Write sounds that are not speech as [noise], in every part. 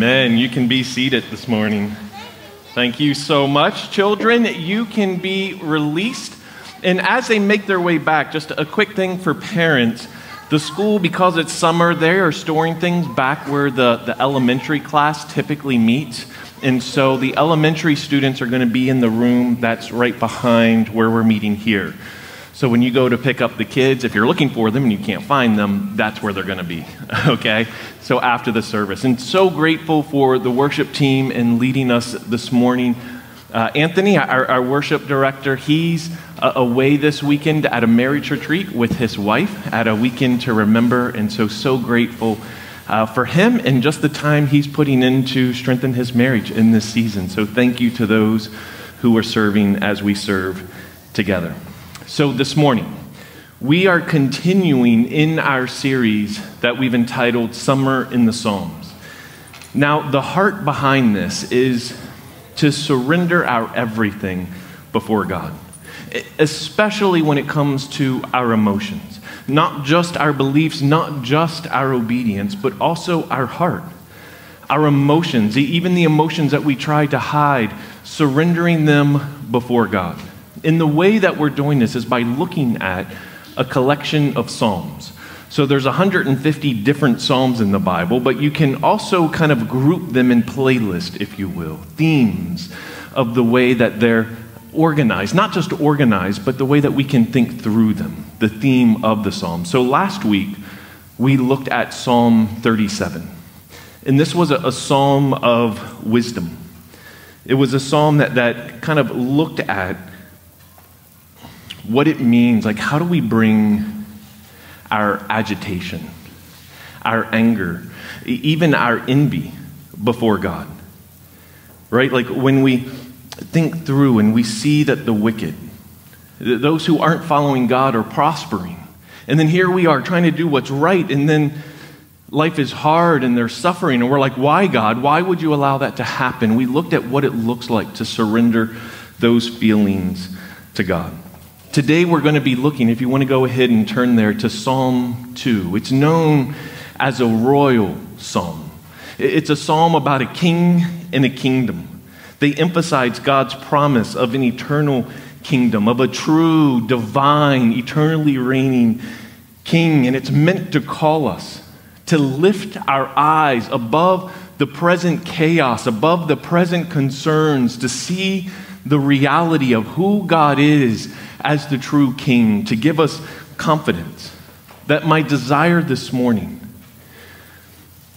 Amen. You can be seated this morning. Thank you so much. Children, you can be released. And as they make their way back, just a quick thing for parents the school, because it's summer, they are storing things back where the, the elementary class typically meets. And so the elementary students are going to be in the room that's right behind where we're meeting here. So when you go to pick up the kids, if you're looking for them and you can't find them, that's where they're going to be. [laughs] okay? So after the service. And so grateful for the worship team and leading us this morning. Uh, Anthony, our, our, worship director, he's uh, away this weekend at a marriage retreat with his wife at a weekend to remember. And so, so grateful uh, for him and just the time he's putting in to strengthen his marriage in this season. So, thank you to those who are serving as we serve together. So, this morning, we are continuing in our series that we've entitled Summer in the Psalms. Now, the heart behind this is to surrender our everything before God, especially when it comes to our emotions. Not just our beliefs, not just our obedience, but also our heart, our emotions, even the emotions that we try to hide, surrendering them before God. In the way that we're doing this is by looking at a collection of Psalms. So there's 150 different Psalms in the Bible, but you can also kind of group them in playlist, if you will, themes of the way that they're organized, not just organized, but the way that we can think through them, the theme of the Psalm. So last week, we looked at Psalm 37. And this was a, a psalm of wisdom. It was a psalm that, that kind of looked at what it means, like how do we bring our agitation, our anger, even our envy before God. Right? Like when we think through and we see that the wicked, those who aren't following God, are prospering. And then here we are trying to do what's right, and then life is hard and they're suffering. And we're like, why, God? Why would you allow that to happen? We looked at what it looks like to surrender those feelings to God. Today we're going to be looking, if you want to go ahead and turn there, to Psalm 2. It's known as a royal psalm. It's a psalm about a king and a kingdom. They emphasize God's promise of an eternal kingdom, of a true, divine, eternally reigning king. And it's meant to call us to lift our eyes above the present chaos, above the present concerns, to see the reality of who God is as the true King, to give us confidence that my desire this morning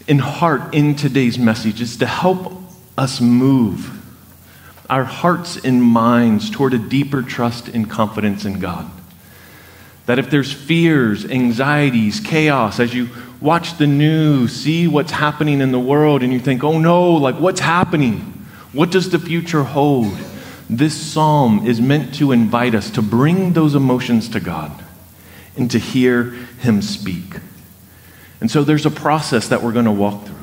in heart in today's message is to help us move our hearts and minds toward a deeper trust and confidence in God. That if there's fears, anxieties, chaos, as you watch the news, see what's happening in the world, and you think, oh no, like what's happening? What does the future hold? This psalm is meant to invite us to bring those emotions to God and to hear Him speak. And so there's a process that we're going to walk through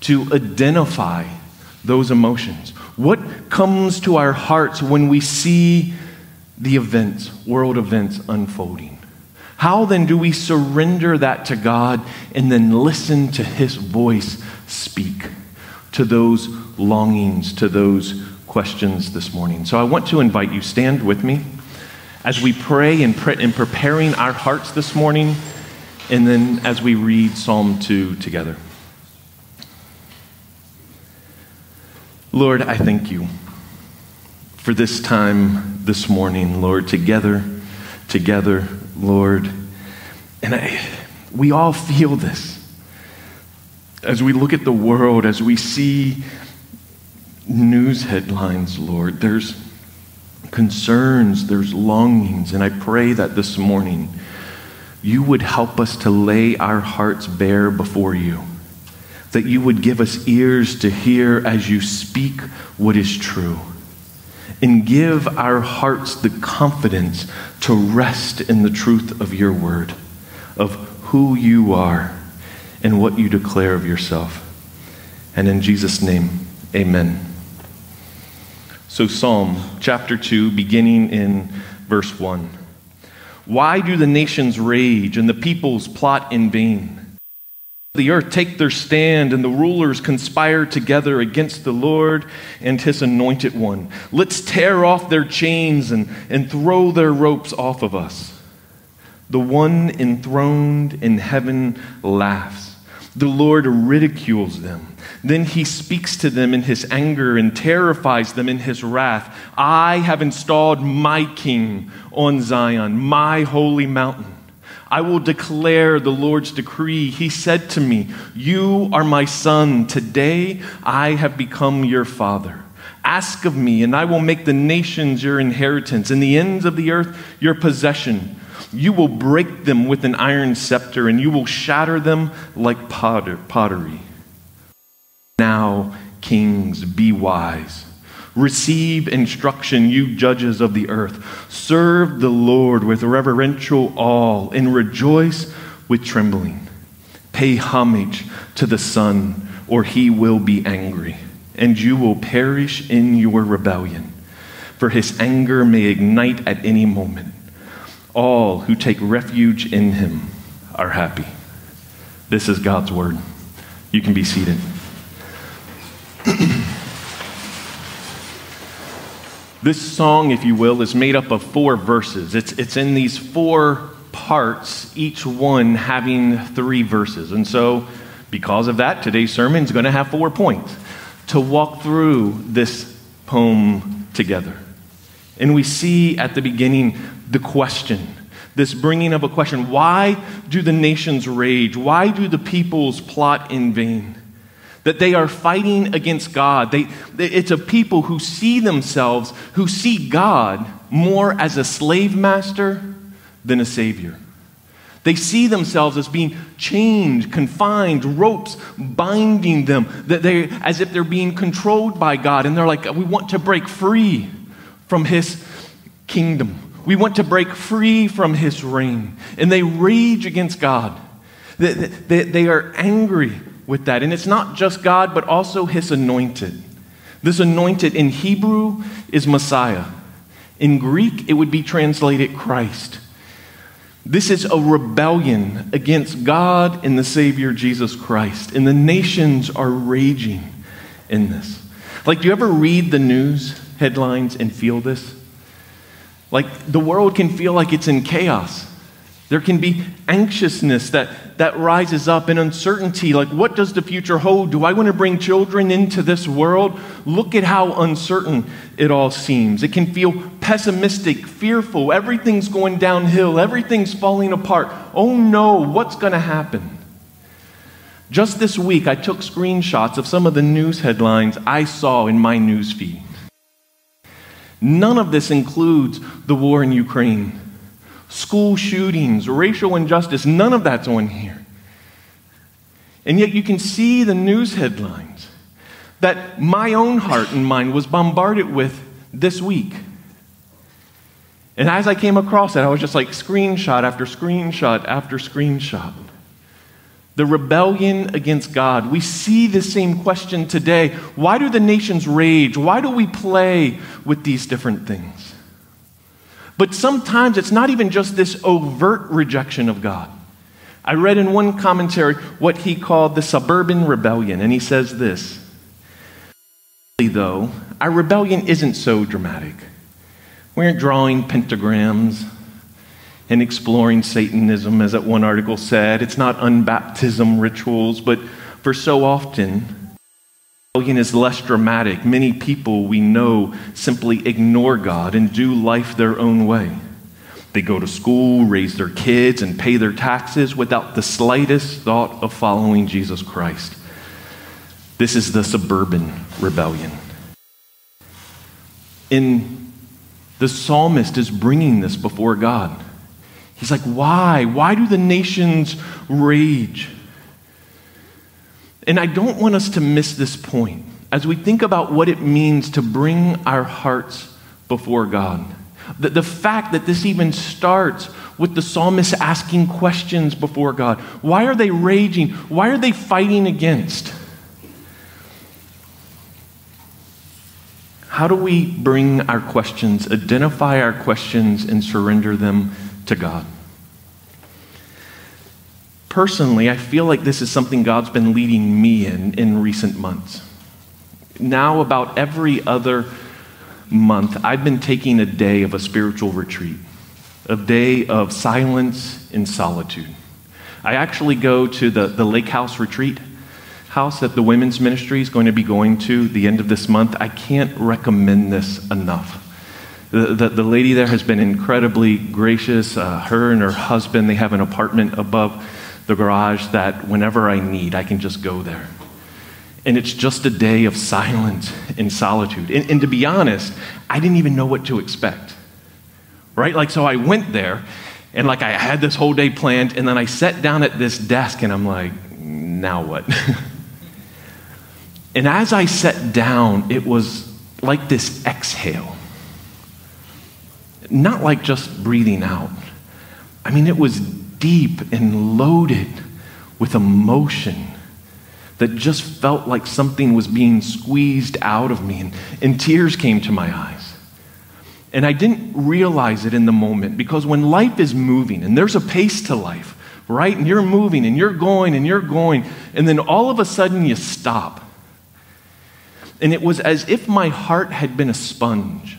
to identify those emotions. What comes to our hearts when we see the events, world events unfolding? How then do we surrender that to God and then listen to His voice speak to those longings, to those questions this morning. So I want to invite you, stand with me as we pray and pre- in preparing our hearts this morning, and then as we read Psalm 2 together. Lord, I thank you for this time this morning, Lord, together, together, Lord. And I, we all feel this as we look at the world, as we see news headlines, Lord. There's concerns, there's longings, and I pray that this morning you would help us to lay our hearts bare before you. That you would give us ears to hear as you speak what is true. And give our hearts the confidence to rest in the truth of your word, of who you are and what you declare of yourself. And in Jesus' name, amen. So, Psalm chapter 2, beginning in verse 1. Why do the nations rage and the peoples plot in vain? the earth take their stand and the rulers conspire together against the Lord and his anointed one. Let's tear off their chains and, and throw their ropes off of us. The one enthroned in heaven laughs. The Lord ridicules them. Then he speaks to them in his anger and terrifies them in his wrath. I have installed my king on Zion, my holy mountain. I will declare the Lord's decree. He said to me, You are my son. Today I have become your father. Ask of me, and I will make the nations your inheritance, and the ends of the earth your possession. You will break them with an iron scepter, and you will shatter them like potter, pottery. Now, kings, be wise. Receive instruction, you judges of the earth. Serve the Lord with reverential awe and rejoice with trembling. Pay homage to the Son, or he will be angry, and you will perish in your rebellion. For his anger may ignite at any moment. All who take refuge in him are happy. This is God's word. You can be seated. [clears throat] This song, if you will, is made up of four verses. It's, it's in these four parts, each one having three verses. And so, because of that, today's sermon is going to have four points to walk through this poem together. And we see at the beginning the question, this bringing of a question why do the nations rage? Why do the peoples plot in vain? that they are fighting against God. They, it's a people who see themselves, who see God more as a slave master than a savior. They see themselves as being chained, confined, ropes binding them, that they, as if they're being controlled by God. And they're like, we want to break free from His kingdom. We want to break free from His reign. And they rage against God. They, they, they are angry with that. And it's not just God, but also his anointed. This anointed in Hebrew is Messiah. In Greek, it would be translated Christ. This is a rebellion against God and the Savior Jesus Christ. And the nations are raging in this. Like, do you ever read the news headlines and feel this? Like, the world can feel like it's in chaos. There can be anxiousness that, that rises up and uncertainty like, what does the future hold? Do I want to bring children into this world? Look at how uncertain it all seems. It can feel pessimistic, fearful. Everything's going downhill, everything's falling apart. Oh no, what's going to happen? Just this week, I took screenshots of some of the news headlines I saw in my news feed. None of this includes the war in Ukraine school shootings, racial injustice, none of that's on here. And yet you can see the news headlines that my own heart and mind was bombarded with this week. And as I came across it, I was just like screenshot after screenshot after screenshot. The rebellion against God. We see the same question today. Why do the nations rage? Why do we play with these different things? But sometimes it's not even just this overt rejection of God. I read in one commentary what he called the suburban rebellion, and he says this Though, our rebellion isn't so dramatic. We aren't drawing pentagrams and exploring Satanism, as that one article said. It's not unbaptism rituals, but for so often, rebellion is less dramatic. Many people we know simply ignore God and do life their own way. They go to school, raise their kids, and pay their taxes without the slightest thought of following Jesus Christ. This is the suburban rebellion. In the psalmist is bringing this before God. He's like, Why? Why do the nations rage? And I don't want us to miss this point as we think about what it means to bring our hearts before God. The, the fact that this even starts with the psalmist asking questions before God. Why are they raging? Why are they fighting against? How do we bring our questions, identify our questions, and surrender them to God? personally, I feel like this is something God's been leading me in in recent months. Now, about every other month, I've been taking a day of a spiritual retreat, a day of silence and solitude. I actually go to the, the Lake House retreat house that the women's ministry is going to be going to the end of this month. I can't recommend this enough. The, the, the lady there has been incredibly gracious. Uh, her and her husband, they have an apartment above the garage that whenever I need, I can just go there. And it's just a day of silence and solitude. And, and to be honest, I didn't even know what to expect. Right? Like, so I went there and like I had this whole day planned, and then I sat down at this desk and I'm like, now what? [laughs] and as I sat down, it was like this exhale. Not like just breathing out. I mean, it was deep and loaded with emotion that just felt like something was being squeezed out of me, and, and tears came to my eyes. And I didn't realize it in the moment because when life is moving and there's a pace to life, right? And you're moving and you're going and you're going, and then all of a sudden you stop. And it was as if my heart had been a sponge.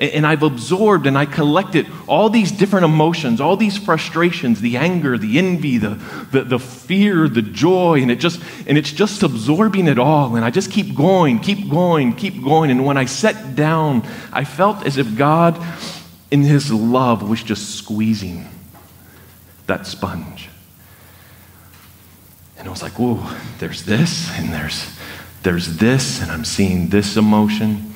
And I've absorbed and I collected all these different emotions, all these frustrations, the anger, the envy, the, the, the, fear, the joy, and it just and it's just absorbing it all. And I just keep going, keep going, keep going. And when I sat down, I felt as if God, in his love, was just squeezing that sponge. And I was like, whoa, there's this, and there's there's this, and I'm seeing this emotion.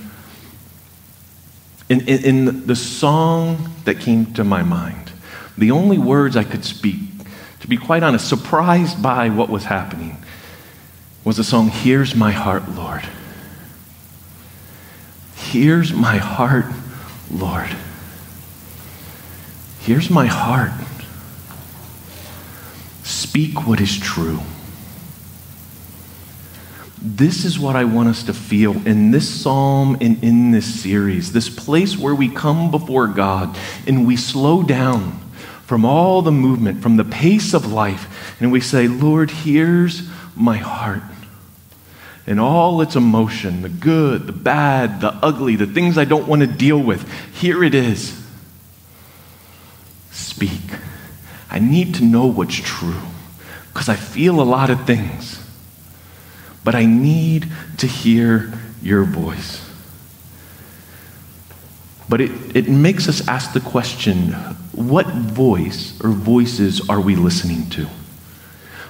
In, in, in, the song that came to my mind, the only words I could speak, to be quite honest, surprised by what was happening, was the song, Here's My Heart, Lord. Here's my heart, Lord. Here's my heart. Speak what is true. This is what I want us to feel in this psalm and in this series, this place where we come before God and we slow down from all the movement, from the pace of life, and we say, Lord, here's my heart. And all its emotion, the good, the bad, the ugly, the things I don't want to deal with, here it is. Speak. I need to know what's true because I feel a lot of things but I need to hear your voice. But it, it makes us ask the question what voice or voices are we listening to?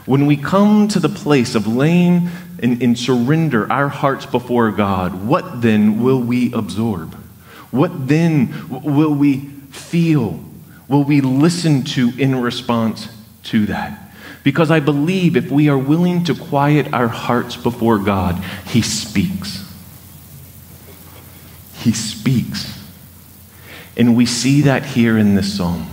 When we come to the place of laying and surrender our hearts before God, what then will we absorb? What then will we feel? Will we listen to in response to that? Because I believe if we are willing to quiet our hearts before God, He speaks. He speaks. And we see that here in this psalm.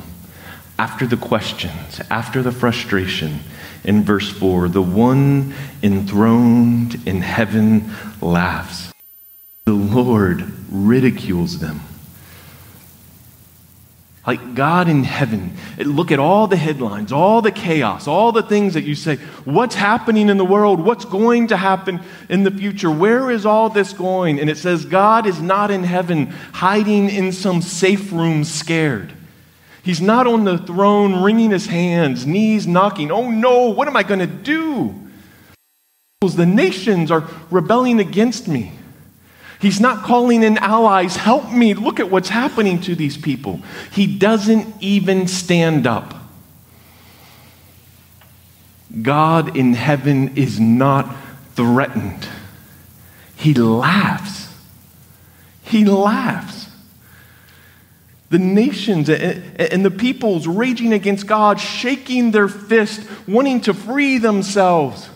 After the questions, after the frustration, in verse 4, the one enthroned in heaven laughs. The Lord ridicules them. Like God in heaven, look at all the headlines, all the chaos, all the things that you say, what's happening in the world? What's going to happen in the future? Where is all this going? And it says, God is not in heaven hiding in some safe room scared. He's not on the throne wringing his hands, knees knocking. Oh no, what am I going to do? The nations are rebelling against me. He's not calling in allies, help me, look at what's happening to these people. He doesn't even stand up. God in heaven is not threatened. He laughs. He laughs. The nations and the peoples raging against God, shaking their fist, wanting to free themselves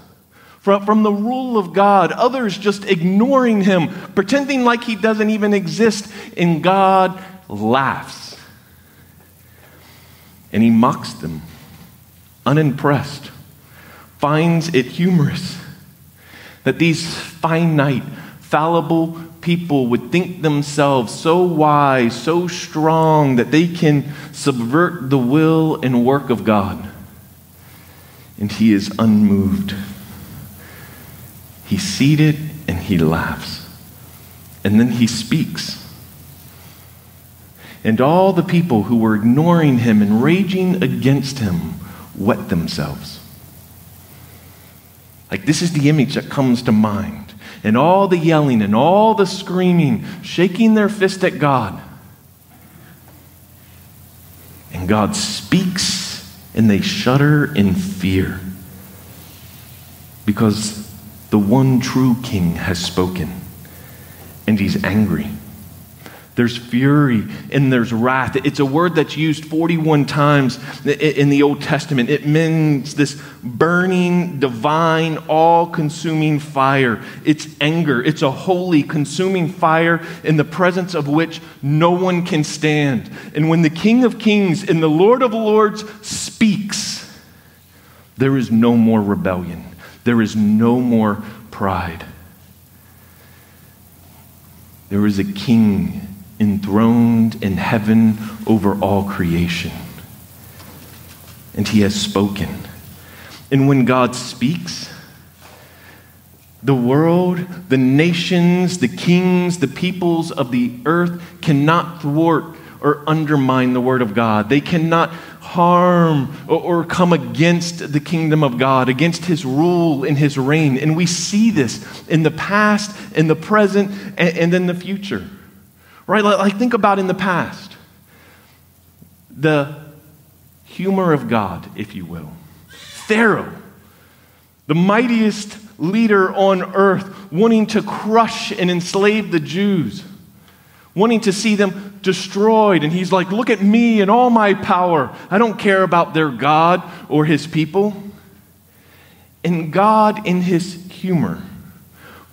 from, from the rule of God, others just ignoring him, pretending like he doesn't even exist, and God laughs. And he mocks them, unimpressed, finds it humorous that these finite, fallible people would think themselves so wise, so strong that they can subvert the will and work of God. and he is unmoved. He's seated and he laughs. And then he speaks. And all the people who were ignoring him and raging against him wet themselves. Like, this is the image that comes to mind. And all the yelling and all the screaming, shaking their fist at God. And God speaks, and they shudder in fear. Because the one true king has spoken, and he's angry. There's fury and there's wrath. It's a word that's used 41 times in the Old Testament. It means this burning, divine, all consuming fire. It's anger. It's a holy, consuming fire in the presence of which no one can stand. And when the King of Kings and the Lord of Lords speaks, there is no more rebellion, there is no more pride. There is a king enthroned in heaven over all creation. And he has spoken. And when God speaks, the world, the nations, the kings, the peoples of the earth cannot thwart or undermine the word of God. They cannot harm or, come against the kingdom of God, against his rule and his reign. And we see this in the past, in the present, and, and in the future. Right? Like, think about in the past the humor of God, if you will. Pharaoh, the mightiest leader on earth, wanting to crush and enslave the Jews, wanting to see them destroyed. And he's like, Look at me and all my power. I don't care about their God or his people. And God, in his humor,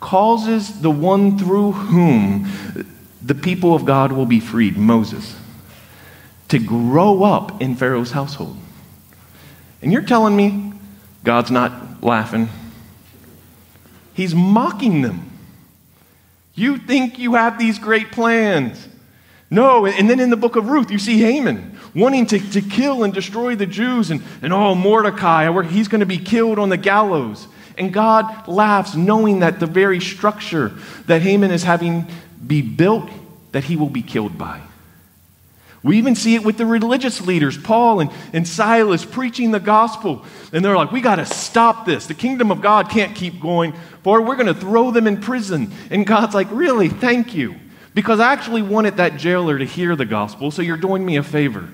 causes the one through whom the people of God will be freed, Moses, to grow up in Pharaoh's household. And you're telling me God's not laughing? He's mocking them. You think you have these great plans. No, and then in the book of Ruth, you see Haman wanting to, to kill and destroy the Jews, and, and oh, Mordecai, where he's going to be killed on the gallows. And God laughs, knowing that the very structure that Haman is having be built that he will be killed by. We even see it with the religious leaders, Paul and, and Silas, preaching the gospel. And they're like, we got to stop this. The kingdom of God can't keep going forward. We're going to throw them in prison. And God's like, really? Thank you. Because I actually wanted that jailer to hear the gospel, so you're doing me a favor.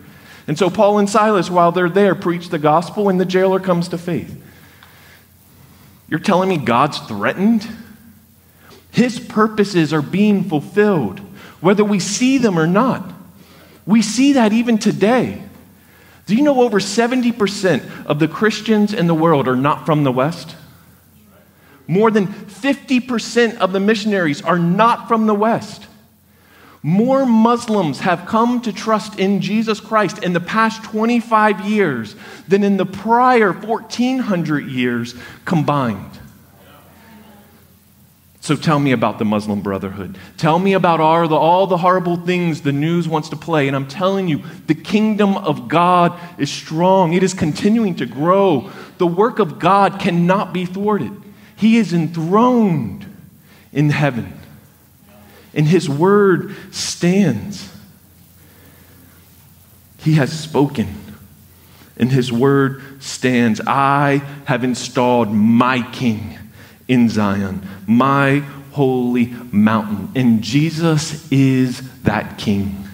And so Paul and Silas, while they're there, preach the gospel, and the jailer comes to faith. You're telling me God's threatened? His purposes are being fulfilled, whether we see them or not. We see that even today. Do you know over 70% of the Christians in the world are not from the West? More than 50% of the missionaries are not from the West. More Muslims have come to trust in Jesus Christ in the past 25 years than in the prior 1400 years combined. So tell me about the Muslim Brotherhood. Tell me about all the, all the horrible things the news wants to play. And I'm telling you, the kingdom of God is strong, it is continuing to grow. The work of God cannot be thwarted. He is enthroned in heaven, and His word stands. He has spoken, and His word stands. I have installed my king in Zion, my holy mountain. And Jesus is that king,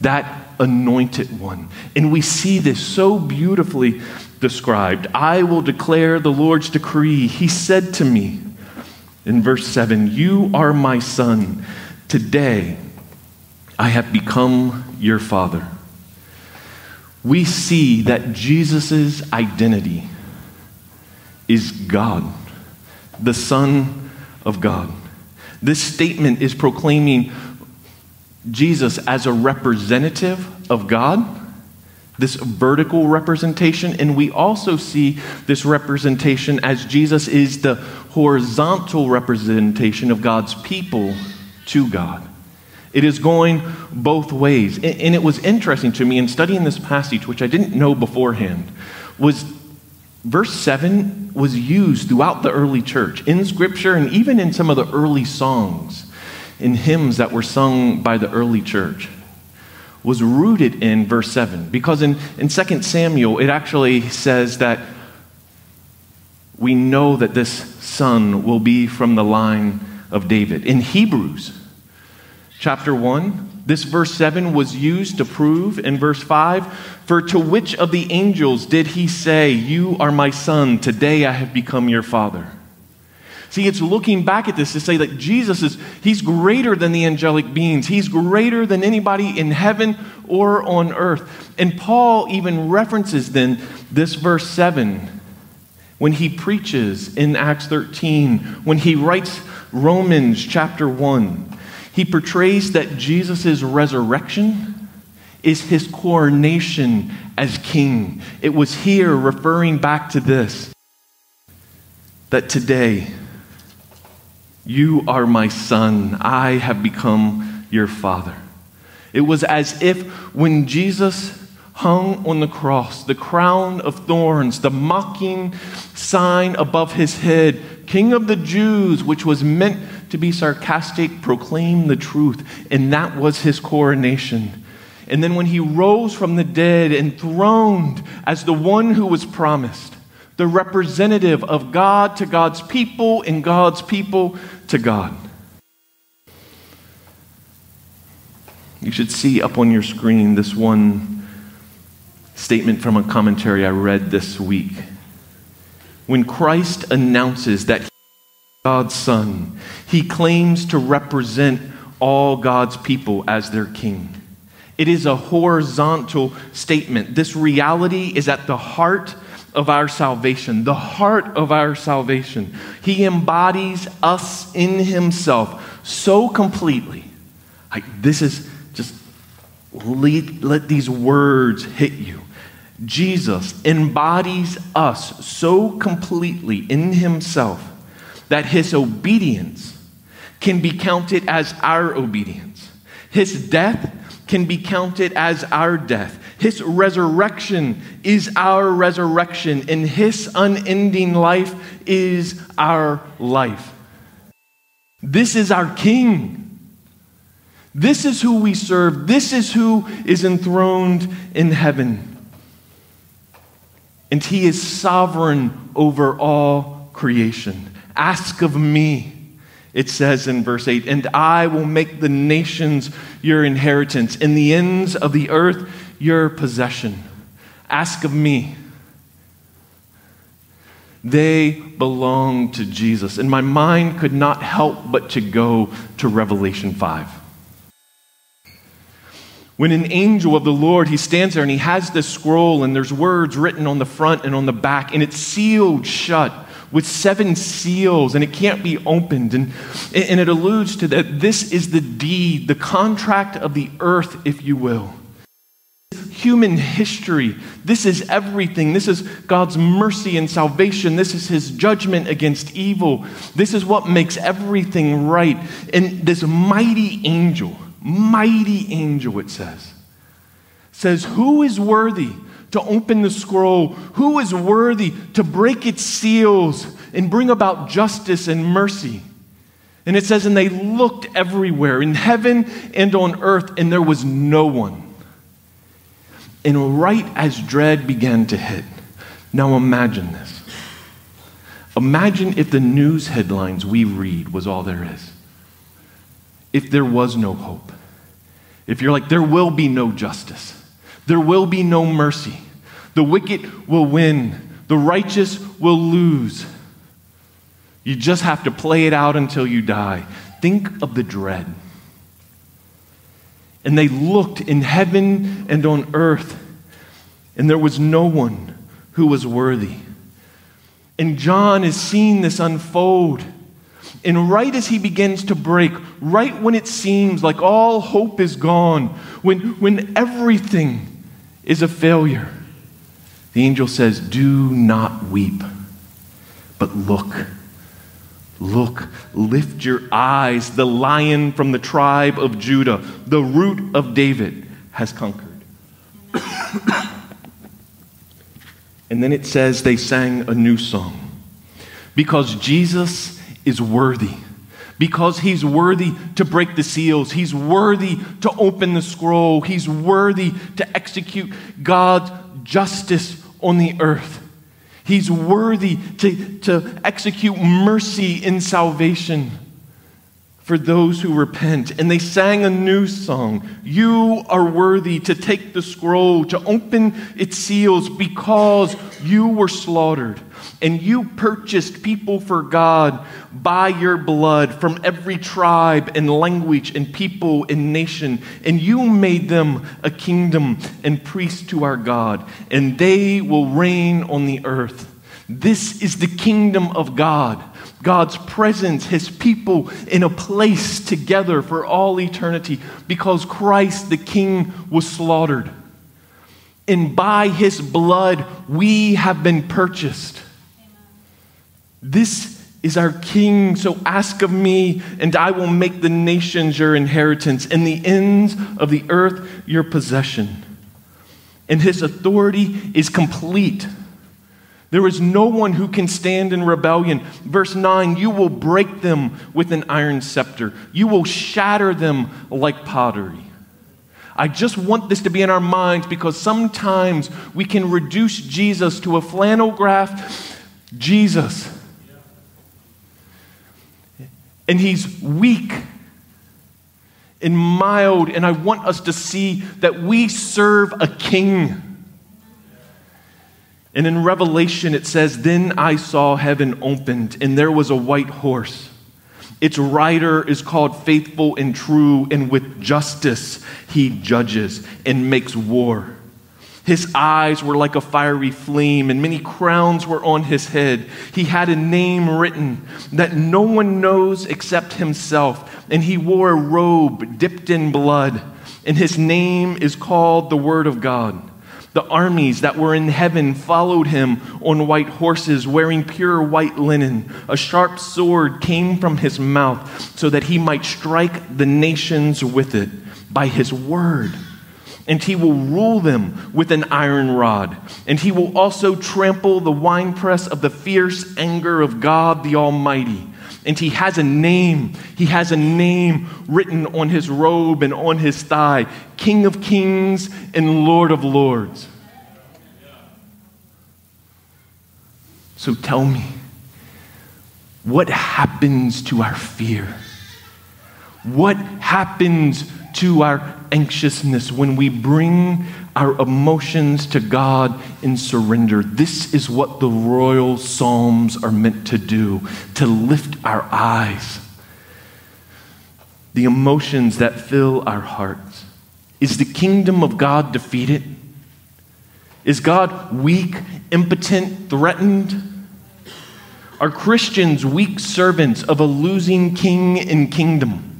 that anointed one. And we see this so beautifully described. I will declare the Lord's decree. He said to me in verse 7 You are my son. Today I have become your father. We see that Jesus' identity is God the Son of God. This statement is proclaiming Jesus as a representative of God, this vertical representation, and we also see this representation as Jesus is the horizontal representation of God's people to God. It is going both ways. And it was interesting to me in studying this passage, which I didn't know beforehand, was verse 7 was used throughout the early church in scripture and even in some of the early songs in hymns that were sung by the early church was rooted in verse 7 because in, in 2 samuel it actually says that we know that this son will be from the line of david. In hebrews chapter 1 this verse 7 was used to prove in verse 5 For to which of the angels did he say, You are my son, today I have become your father? See, it's looking back at this to say that Jesus is, he's greater than the angelic beings. He's greater than anybody in heaven or on earth. And Paul even references then this verse 7 when he preaches in Acts 13, when he writes Romans chapter 1. He portrays that Jesus' resurrection is his coronation as king. It was here referring back to this that today you are my son, I have become your father. It was as if when Jesus hung on the cross, the crown of thorns, the mocking sign above his head, King of the Jews, which was meant to be sarcastic, proclaim the truth. And that was his coronation. And then when he rose from the dead, enthroned as the one who was promised, the representative of God to God's people and God's people to God. You should see up on your screen this one statement from a commentary I read this week. When Christ announces that God's Son. He claims to represent all God's people as their king. It is a horizontal statement. This reality is at the heart of our salvation, the heart of our salvation. He embodies us in Himself so completely. Like, this is just let, let these words hit you. Jesus embodies us so completely in Himself that his obedience can be counted as our obedience. His death can be counted as our death. His resurrection is our resurrection, and his unending life is our life. This is our King. This is who we serve. This is who is enthroned in heaven. And he is sovereign over all creation. Ask of me, it says in verse 8, and I will make the nations your inheritance, and the ends of the earth your possession. Ask of me. They belong to Jesus. And my mind could not help but to go to Revelation 5. When an angel of the Lord, he stands there and he has this scroll, and there's words written on the front and on the back, and it's sealed shut with seven seals and it can't be opened. And, and it alludes to that this is the deed, the contract of the earth, if you will. Human history. This is everything. This is God's mercy and salvation. This is His judgment against evil. This is what makes everything right. And this mighty angel, mighty angel, it says, says, Who is worthy? To open the scroll? Who is worthy to break its seals and bring about justice and mercy? And it says, and they looked everywhere, in heaven and on earth, and there was no one. And right as dread began to hit, now imagine this. Imagine if the news headlines we read was all there is. If there was no hope. If you're like, there will be no justice. There will be no mercy. The wicked will win. The righteous will lose. You just have to play it out until you die. Think of the dread. And they looked in heaven and on earth, and there was no one who was worthy. And John is seeing this unfold. And right as he begins to break, right when it seems like all hope is gone, when, when everything is a failure. The angel says, Do not weep, but look. Look, lift your eyes. The lion from the tribe of Judah, the root of David, has conquered. [coughs] And then it says they sang a new song because Jesus is worthy. Because he's worthy to break the seals. He's worthy to open the scroll. He's worthy to execute God's justice on the earth. He's worthy to, to execute mercy in salvation for those who repent. And they sang a new song You are worthy to take the scroll, to open its seals, because you were slaughtered. And you purchased people for God by your blood from every tribe and language and people and nation. And you made them a kingdom and priests to our God. And they will reign on the earth. This is the kingdom of God God's presence, his people in a place together for all eternity because Christ the King was slaughtered. And by his blood, we have been purchased. This is our King, so ask of me, and I will make the nations your inheritance and the ends of the earth your possession. And his authority is complete. There is no one who can stand in rebellion. Verse 9, you will break them with an iron scepter, you will shatter them like pottery. I just want this to be in our minds because sometimes we can reduce Jesus to a flannel graph Jesus. And he's weak and mild, and I want us to see that we serve a king. And in Revelation, it says, Then I saw heaven opened, and there was a white horse. Its rider is called faithful and true, and with justice he judges and makes war. His eyes were like a fiery flame, and many crowns were on his head. He had a name written that no one knows except himself, and he wore a robe dipped in blood, and his name is called the Word of God. The armies that were in heaven followed him on white horses, wearing pure white linen. A sharp sword came from his mouth, so that he might strike the nations with it by his word. And he will rule them with an iron rod. And he will also trample the winepress of the fierce anger of God the Almighty. And he has a name. He has a name written on his robe and on his thigh King of Kings and Lord of Lords. So tell me, what happens to our fear? What happens to our anxiousness when we bring our emotions to God in surrender. This is what the royal psalms are meant to do to lift our eyes. The emotions that fill our hearts. Is the kingdom of God defeated? Is God weak, impotent, threatened? Are Christians weak servants of a losing king and kingdom?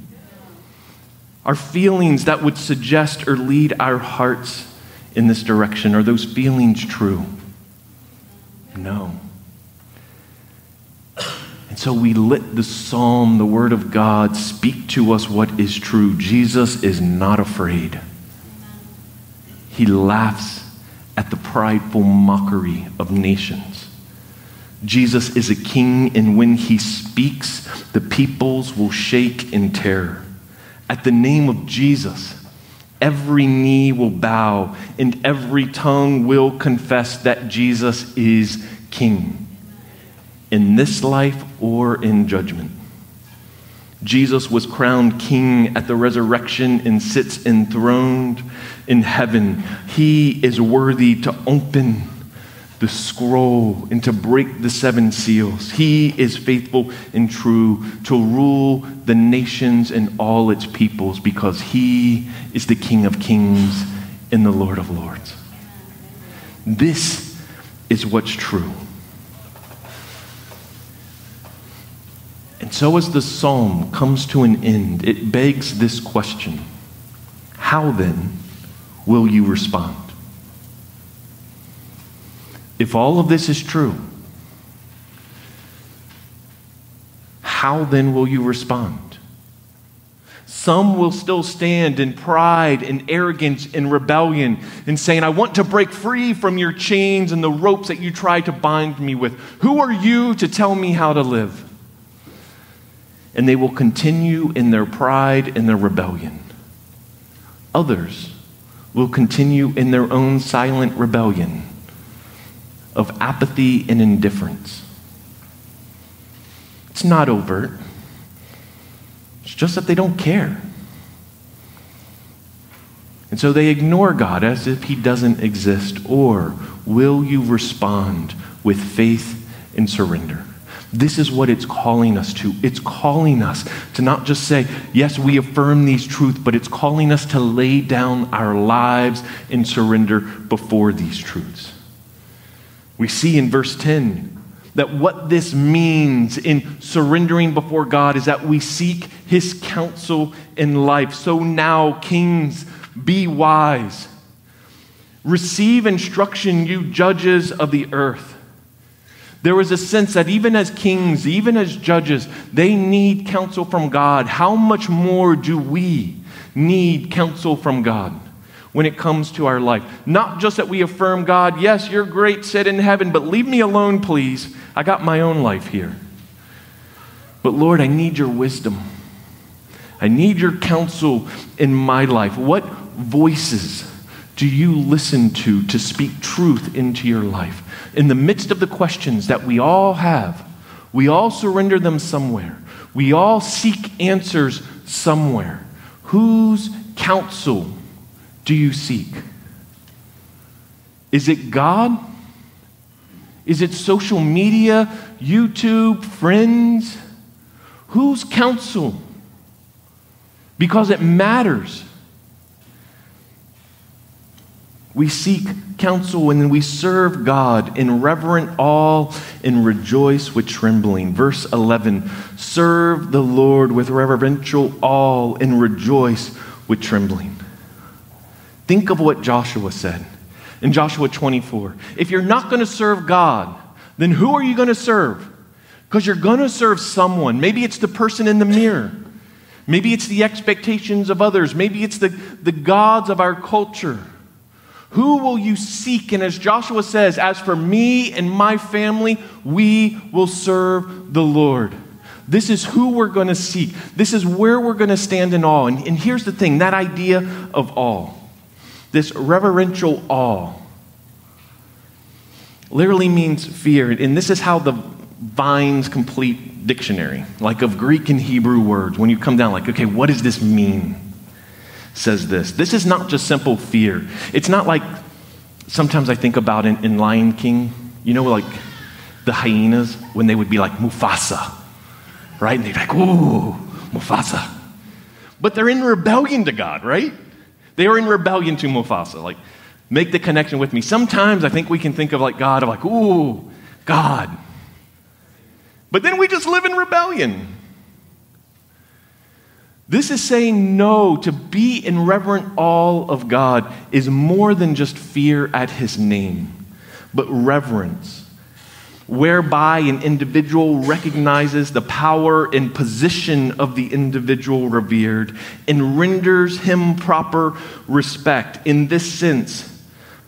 Are feelings that would suggest or lead our hearts in this direction? Are those feelings true? No. And so we let the psalm, the word of God, speak to us what is true. Jesus is not afraid. He laughs at the prideful mockery of nations. Jesus is a king, and when he speaks, the peoples will shake in terror. At the name of Jesus, every knee will bow and every tongue will confess that Jesus is King in this life or in judgment. Jesus was crowned king at the resurrection and sits enthroned in heaven. He is worthy to open the scroll and to break the seven seals. He is faithful and true to rule the nations and all its peoples because he is the King of kings and the Lord of lords. This is what's true. And so, as the psalm comes to an end, it begs this question How then will you respond? If all of this is true, how then will you respond? Some will still stand in pride and arrogance and rebellion and saying, I want to break free from your chains and the ropes that you try to bind me with. Who are you to tell me how to live? And they will continue in their pride and their rebellion. Others will continue in their own silent rebellion of apathy and indifference. It's not overt. It's just that they don't care. And so they ignore God as if He doesn't exist. Or will you respond with faith and surrender? This is what it's calling us to. It's calling us to not just say, yes, we affirm these truths, but it's calling us to lay down our lives and surrender before these truths. We see in verse 10 that what this means in surrendering before God is that we seek his counsel in life. So now, kings, be wise. Receive instruction, you judges of the earth. There was a sense that even as kings, even as judges, they need counsel from God. How much more do we need counsel from God? When it comes to our life. Not just that we affirm God, yes, you're great, sit in heaven, but leave me alone, please. I got my own life here. But Lord, I need your wisdom. I need your counsel in my life. What voices do you listen to to speak truth into your life? In the midst of the questions that we all have, we all surrender them somewhere. We all seek answers somewhere. Whose counsel do you seek? Is it God? Is it social media, YouTube, friends? Whose counsel? Because it matters. We seek counsel and we serve God in reverent awe and rejoice with trembling. Verse 11 Serve the Lord with reverential awe and rejoice with trembling. Think of what Joshua said in Joshua 24. If you're not going to serve God, then who are you going to serve? Because you're going to serve someone. Maybe it's the person in the mirror. Maybe it's the expectations of others. Maybe it's the, the gods of our culture. Who will you seek? And as Joshua says, as for me and my family, we will serve the Lord. This is who we're going to seek. This is where we're going to stand in awe. And, and here's the thing that idea of awe this reverential awe literally means fear. And this is how the Vine's complete dictionary, like of Greek and Hebrew words, when you come down, like, okay, what does this mean? Says this. This is not just simple fear. It's not like sometimes I think about in, in Lion King, you know, like the hyenas, when they would be like Mufasa, right? And they'd be like, ooh, Mufasa. But they're in rebellion to God, right? They are in rebellion to Mufasa. Like, make the connection with me. Sometimes I think we can think of like God, of like, ooh, God. But then we just live in rebellion. This is saying no to be in reverent awe of God is more than just fear at his name, but reverence whereby an individual recognizes the power and position of the individual revered and renders him proper respect. In this sense,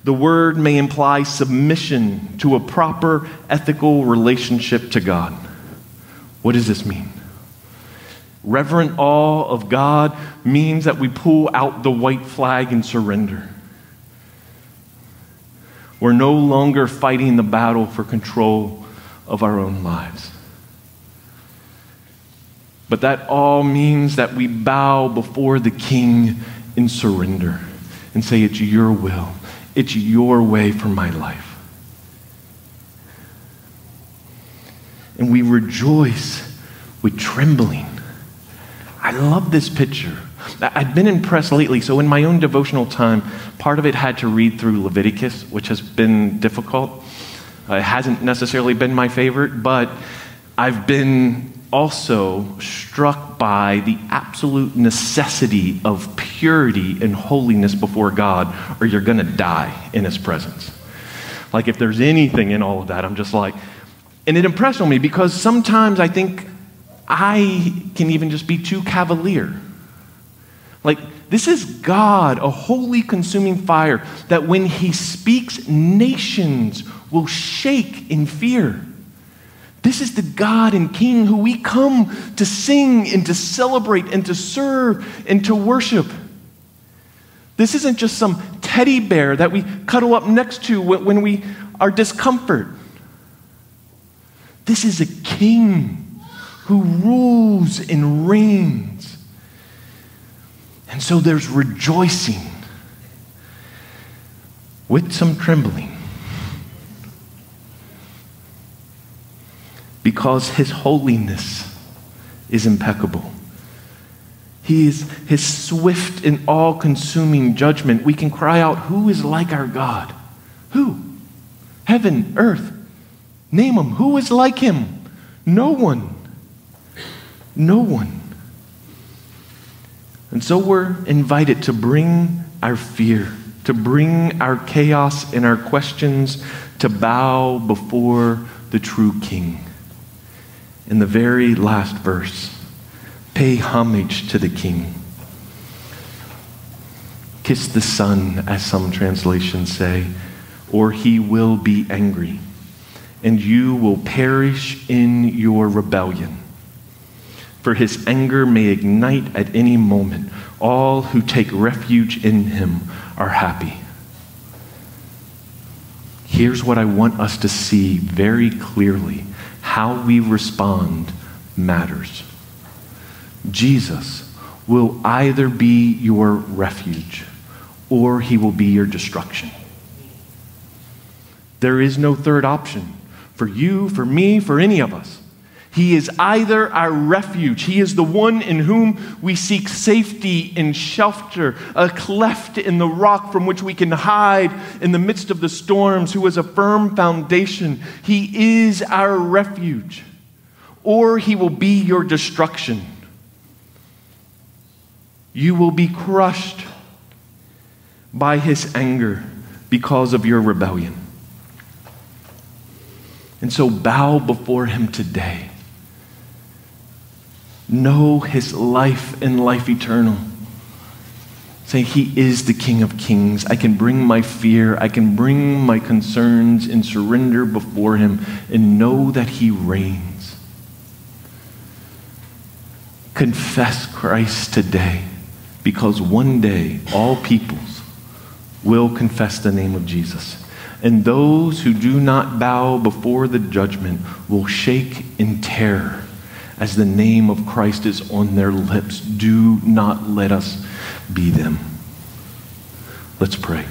the word may imply submission to a proper ethical relationship to God. What does this mean? Reverent awe of God means that we pull out the white flag and surrender. We're no longer fighting the battle for control of our own lives. But that all means that we bow before the King in surrender and say, It's your will, it's your way for my life. And we rejoice with trembling. I love this picture. I've been impressed lately. So, in my own devotional time, part of it had to read through Leviticus, which has been difficult. Uh, it hasn't necessarily been my favorite, but I've been also struck by the absolute necessity of purity and holiness before God, or you're going to die in His presence. Like, if there's anything in all of that, I'm just like, and it impressed on me because sometimes I think I can even just be too cavalier Like, this is God, a holy consuming fire, that when he speaks, nations will shake in fear. This is the God and King who we come to sing and to celebrate and to serve and to worship. This isn't just some teddy bear that we cuddle up next to when we are discomfort. This is a king who rules and reigns. And so there's rejoicing with some trembling because his holiness is impeccable. He is his swift and all consuming judgment. We can cry out, Who is like our God? Who? Heaven, earth. Name him. Who is like him? No one. No one. And so we're invited to bring our fear, to bring our chaos and our questions, to bow before the true King. In the very last verse, Pay homage to the king. Kiss the son, as some translations say, or he will be angry, and you will perish in your rebellion. For his anger may ignite at any moment. All who take refuge in him are happy. Here's what I want us to see very clearly how we respond matters. Jesus will either be your refuge or he will be your destruction. There is no third option for you, for me, for any of us. He is either our refuge, He is the one in whom we seek safety and shelter, a cleft in the rock from which we can hide in the midst of the storms, who is a firm foundation. He is our refuge, or He will be your destruction you will be crushed by his anger because of your rebellion. And so bow before him today. Know his life and life eternal. Say, He is the King of Kings. I can bring my fear, I can bring my concerns and surrender before Him and know that He reigns. Confess Christ today because one day all peoples will confess the name of Jesus. And those who do not bow before the judgment will shake in terror as the name of Christ is on their lips. Do not let us be them. Let's pray.